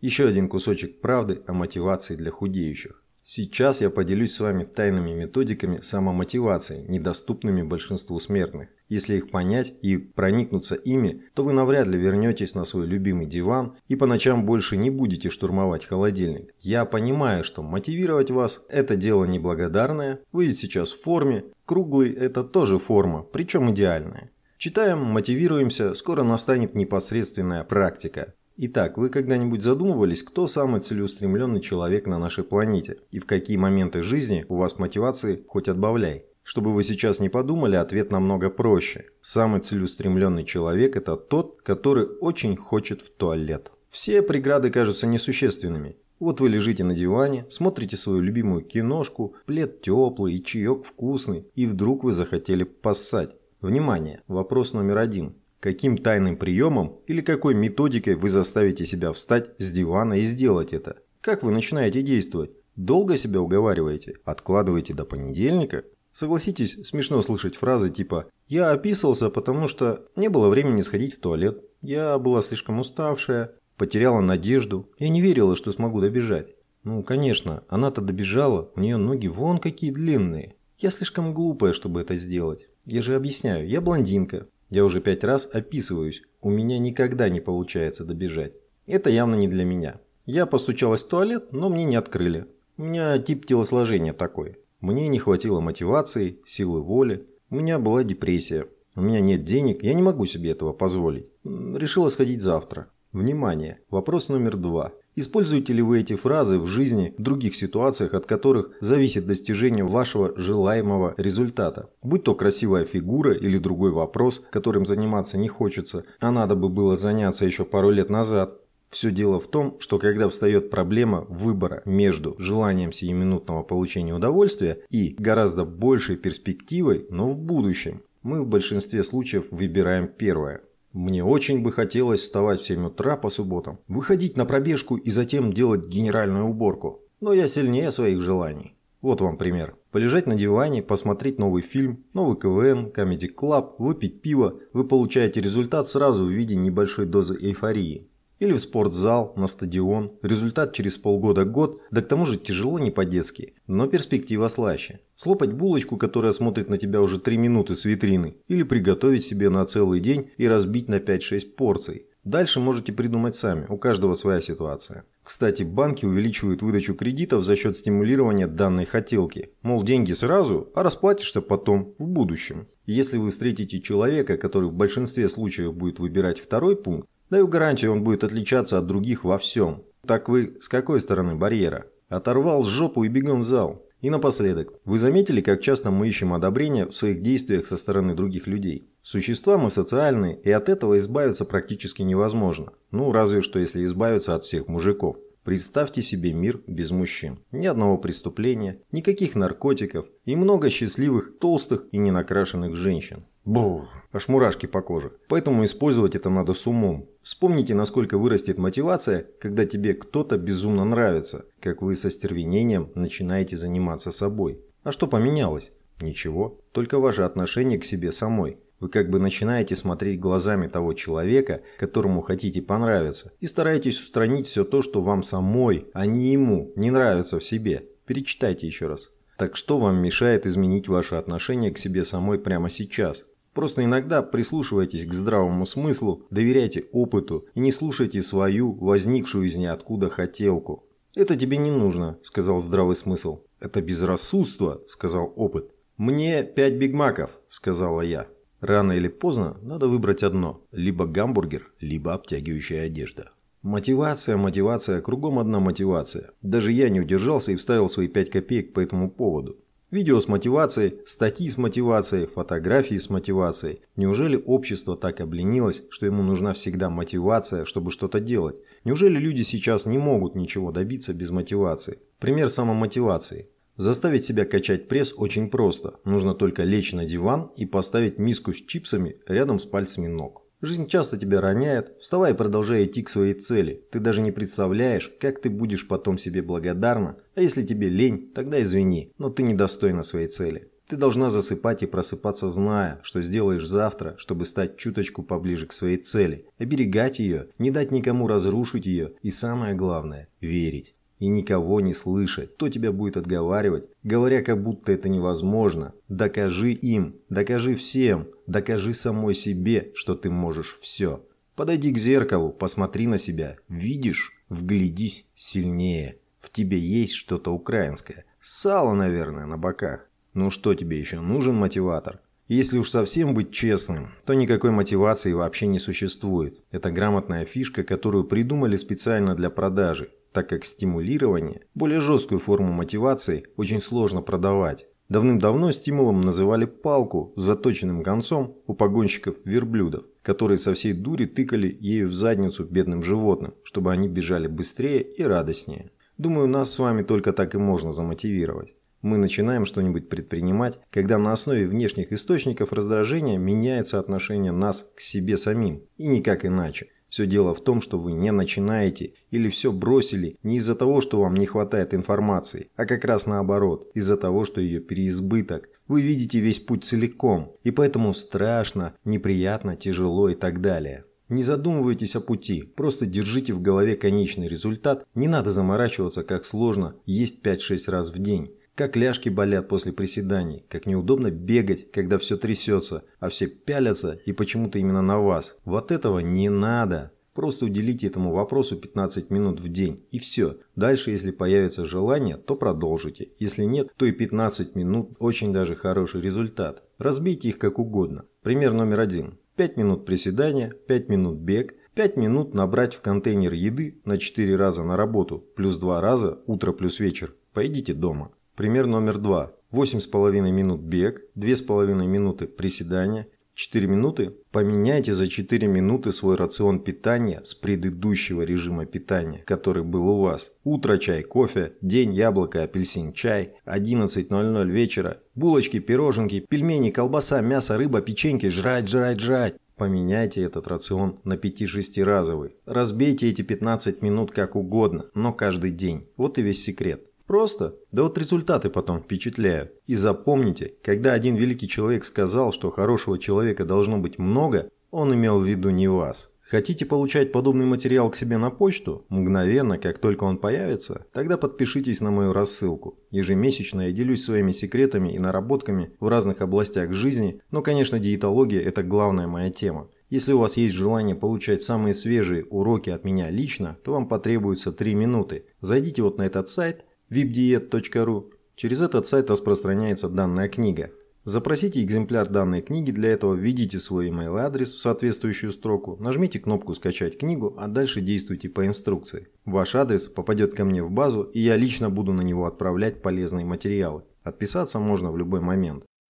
Еще один кусочек правды о мотивации для худеющих. Сейчас я поделюсь с вами тайными методиками самомотивации, недоступными большинству смертных. Если их понять и проникнуться ими, то вы навряд ли вернетесь на свой любимый диван и по ночам больше не будете штурмовать холодильник. Я понимаю, что мотивировать вас – это дело неблагодарное, вы ведь сейчас в форме, круглый – это тоже форма, причем идеальная. Читаем, мотивируемся, скоро настанет непосредственная практика. Итак, вы когда-нибудь задумывались, кто самый целеустремленный человек на нашей планете? И в какие моменты жизни у вас мотивации хоть отбавляй? Чтобы вы сейчас не подумали, ответ намного проще. Самый целеустремленный человек – это тот, который очень хочет в туалет. Все преграды кажутся несущественными. Вот вы лежите на диване, смотрите свою любимую киношку, плед теплый и чаек вкусный, и вдруг вы захотели поссать. Внимание! Вопрос номер один. Каким тайным приемом или какой методикой вы заставите себя встать с дивана и сделать это? Как вы начинаете действовать? Долго себя уговариваете? Откладываете до понедельника? Согласитесь, смешно слышать фразы типа «Я описался, потому что не было времени сходить в туалет. Я была слишком уставшая, потеряла надежду. Я не верила, что смогу добежать». Ну, конечно, она-то добежала, у нее ноги вон какие длинные. Я слишком глупая, чтобы это сделать. Я же объясняю, я блондинка, я уже пять раз описываюсь, у меня никогда не получается добежать. Это явно не для меня. Я постучалась в туалет, но мне не открыли. У меня тип телосложения такой. Мне не хватило мотивации, силы воли. У меня была депрессия. У меня нет денег, я не могу себе этого позволить. Решила сходить завтра. Внимание! Вопрос номер два. Используете ли вы эти фразы в жизни в других ситуациях, от которых зависит достижение вашего желаемого результата? Будь то красивая фигура или другой вопрос, которым заниматься не хочется, а надо бы было заняться еще пару лет назад. Все дело в том, что когда встает проблема выбора между желанием сиюминутного получения удовольствия и гораздо большей перспективой, но в будущем, мы в большинстве случаев выбираем первое. Мне очень бы хотелось вставать в 7 утра по субботам, выходить на пробежку и затем делать генеральную уборку. Но я сильнее своих желаний. Вот вам пример. Полежать на диване, посмотреть новый фильм, новый КВН, Club, выпить пиво, вы получаете результат сразу в виде небольшой дозы эйфории. Или в спортзал, на стадион. Результат через полгода-год, да к тому же тяжело не по-детски, но перспектива слаще. Слопать булочку, которая смотрит на тебя уже 3 минуты с витрины, или приготовить себе на целый день и разбить на 5-6 порций. Дальше можете придумать сами, у каждого своя ситуация. Кстати, банки увеличивают выдачу кредитов за счет стимулирования данной хотелки. Мол, деньги сразу, а расплатишься потом, в будущем. Если вы встретите человека, который в большинстве случаев будет выбирать второй пункт, Даю гарантию, он будет отличаться от других во всем. Так вы с какой стороны барьера? Оторвал с жопу и бегом в зал. И напоследок, вы заметили, как часто мы ищем одобрение в своих действиях со стороны других людей? Существа мы социальные, и от этого избавиться практически невозможно. Ну, разве что если избавиться от всех мужиков. Представьте себе мир без мужчин. Ни одного преступления, никаких наркотиков и много счастливых, толстых и ненакрашенных женщин. Бур, аж мурашки по коже. Поэтому использовать это надо с умом. Вспомните, насколько вырастет мотивация, когда тебе кто-то безумно нравится, как вы со стервенением начинаете заниматься собой. А что поменялось? Ничего, только ваше отношение к себе самой. Вы как бы начинаете смотреть глазами того человека, которому хотите понравиться, и стараетесь устранить все то, что вам самой, а не ему, не нравится в себе. Перечитайте еще раз. Так что вам мешает изменить ваше отношение к себе самой прямо сейчас? Просто иногда прислушивайтесь к здравому смыслу, доверяйте опыту и не слушайте свою, возникшую из ниоткуда хотелку. «Это тебе не нужно», – сказал здравый смысл. «Это безрассудство», – сказал опыт. «Мне пять бигмаков», – сказала я. Рано или поздно надо выбрать одно – либо гамбургер, либо обтягивающая одежда. Мотивация, мотивация, кругом одна мотивация. Даже я не удержался и вставил свои пять копеек по этому поводу. Видео с мотивацией, статьи с мотивацией, фотографии с мотивацией. Неужели общество так обленилось, что ему нужна всегда мотивация, чтобы что-то делать? Неужели люди сейчас не могут ничего добиться без мотивации? Пример самомотивации. Заставить себя качать пресс очень просто. Нужно только лечь на диван и поставить миску с чипсами рядом с пальцами ног. Жизнь часто тебя роняет, вставай и продолжай идти к своей цели. Ты даже не представляешь, как ты будешь потом себе благодарна, а если тебе лень, тогда извини, но ты недостойна своей цели. Ты должна засыпать и просыпаться, зная, что сделаешь завтра, чтобы стать чуточку поближе к своей цели, оберегать ее, не дать никому разрушить ее и самое главное – верить. И никого не слышать, кто тебя будет отговаривать, говоря, как будто это невозможно. Докажи им, докажи всем, докажи самой себе, что ты можешь все. Подойди к зеркалу, посмотри на себя, видишь, вглядись сильнее. В тебе есть что-то украинское. Сало, наверное, на боках. Ну что тебе еще нужен мотиватор? Если уж совсем быть честным, то никакой мотивации вообще не существует. Это грамотная фишка, которую придумали специально для продажи, так как стимулирование, более жесткую форму мотивации, очень сложно продавать. Давным-давно стимулом называли палку с заточенным концом у погонщиков верблюдов, которые со всей дури тыкали ею в задницу бедным животным, чтобы они бежали быстрее и радостнее. Думаю, нас с вами только так и можно замотивировать. Мы начинаем что-нибудь предпринимать, когда на основе внешних источников раздражения меняется отношение нас к себе самим, и никак иначе. Все дело в том, что вы не начинаете или все бросили не из-за того, что вам не хватает информации, а как раз наоборот, из-за того, что ее переизбыток. Вы видите весь путь целиком, и поэтому страшно, неприятно, тяжело и так далее. Не задумывайтесь о пути, просто держите в голове конечный результат, не надо заморачиваться, как сложно есть 5-6 раз в день. Как ляжки болят после приседаний, как неудобно бегать, когда все трясется, а все пялятся и почему-то именно на вас. Вот этого не надо. Просто уделите этому вопросу 15 минут в день и все. Дальше, если появится желание, то продолжите. Если нет, то и 15 минут очень даже хороший результат. Разбейте их как угодно. Пример номер один. 5 минут приседания, 5 минут бег, 5 минут набрать в контейнер еды на 4 раза на работу, плюс 2 раза утро плюс вечер. Поедите дома. Пример номер 2. 8,5 минут бег, 2,5 минуты приседания, 4 минуты. Поменяйте за 4 минуты свой рацион питания с предыдущего режима питания, который был у вас. Утро чай, кофе, день яблоко, апельсин, чай, 11.00 вечера, булочки, пироженки, пельмени, колбаса, мясо, рыба, печеньки, жрать, жрать, жрать. Поменяйте этот рацион на 5-6 разовый. Разбейте эти 15 минут как угодно, но каждый день. Вот и весь секрет. Просто? Да вот результаты потом впечатляют. И запомните, когда один великий человек сказал, что хорошего человека должно быть много, он имел в виду не вас. Хотите получать подобный материал к себе на почту? Мгновенно, как только он появится? Тогда подпишитесь на мою рассылку. Ежемесячно я делюсь своими секретами и наработками в разных областях жизни, но, конечно, диетология – это главная моя тема. Если у вас есть желание получать самые свежие уроки от меня лично, то вам потребуется 3 минуты. Зайдите вот на этот сайт vipdiet.ru. Через этот сайт распространяется данная книга. Запросите экземпляр данной книги, для этого введите свой email адрес в соответствующую строку, нажмите кнопку «Скачать книгу», а дальше действуйте по инструкции. Ваш адрес попадет ко мне в базу, и я лично буду на него отправлять полезные материалы. Отписаться можно в любой момент.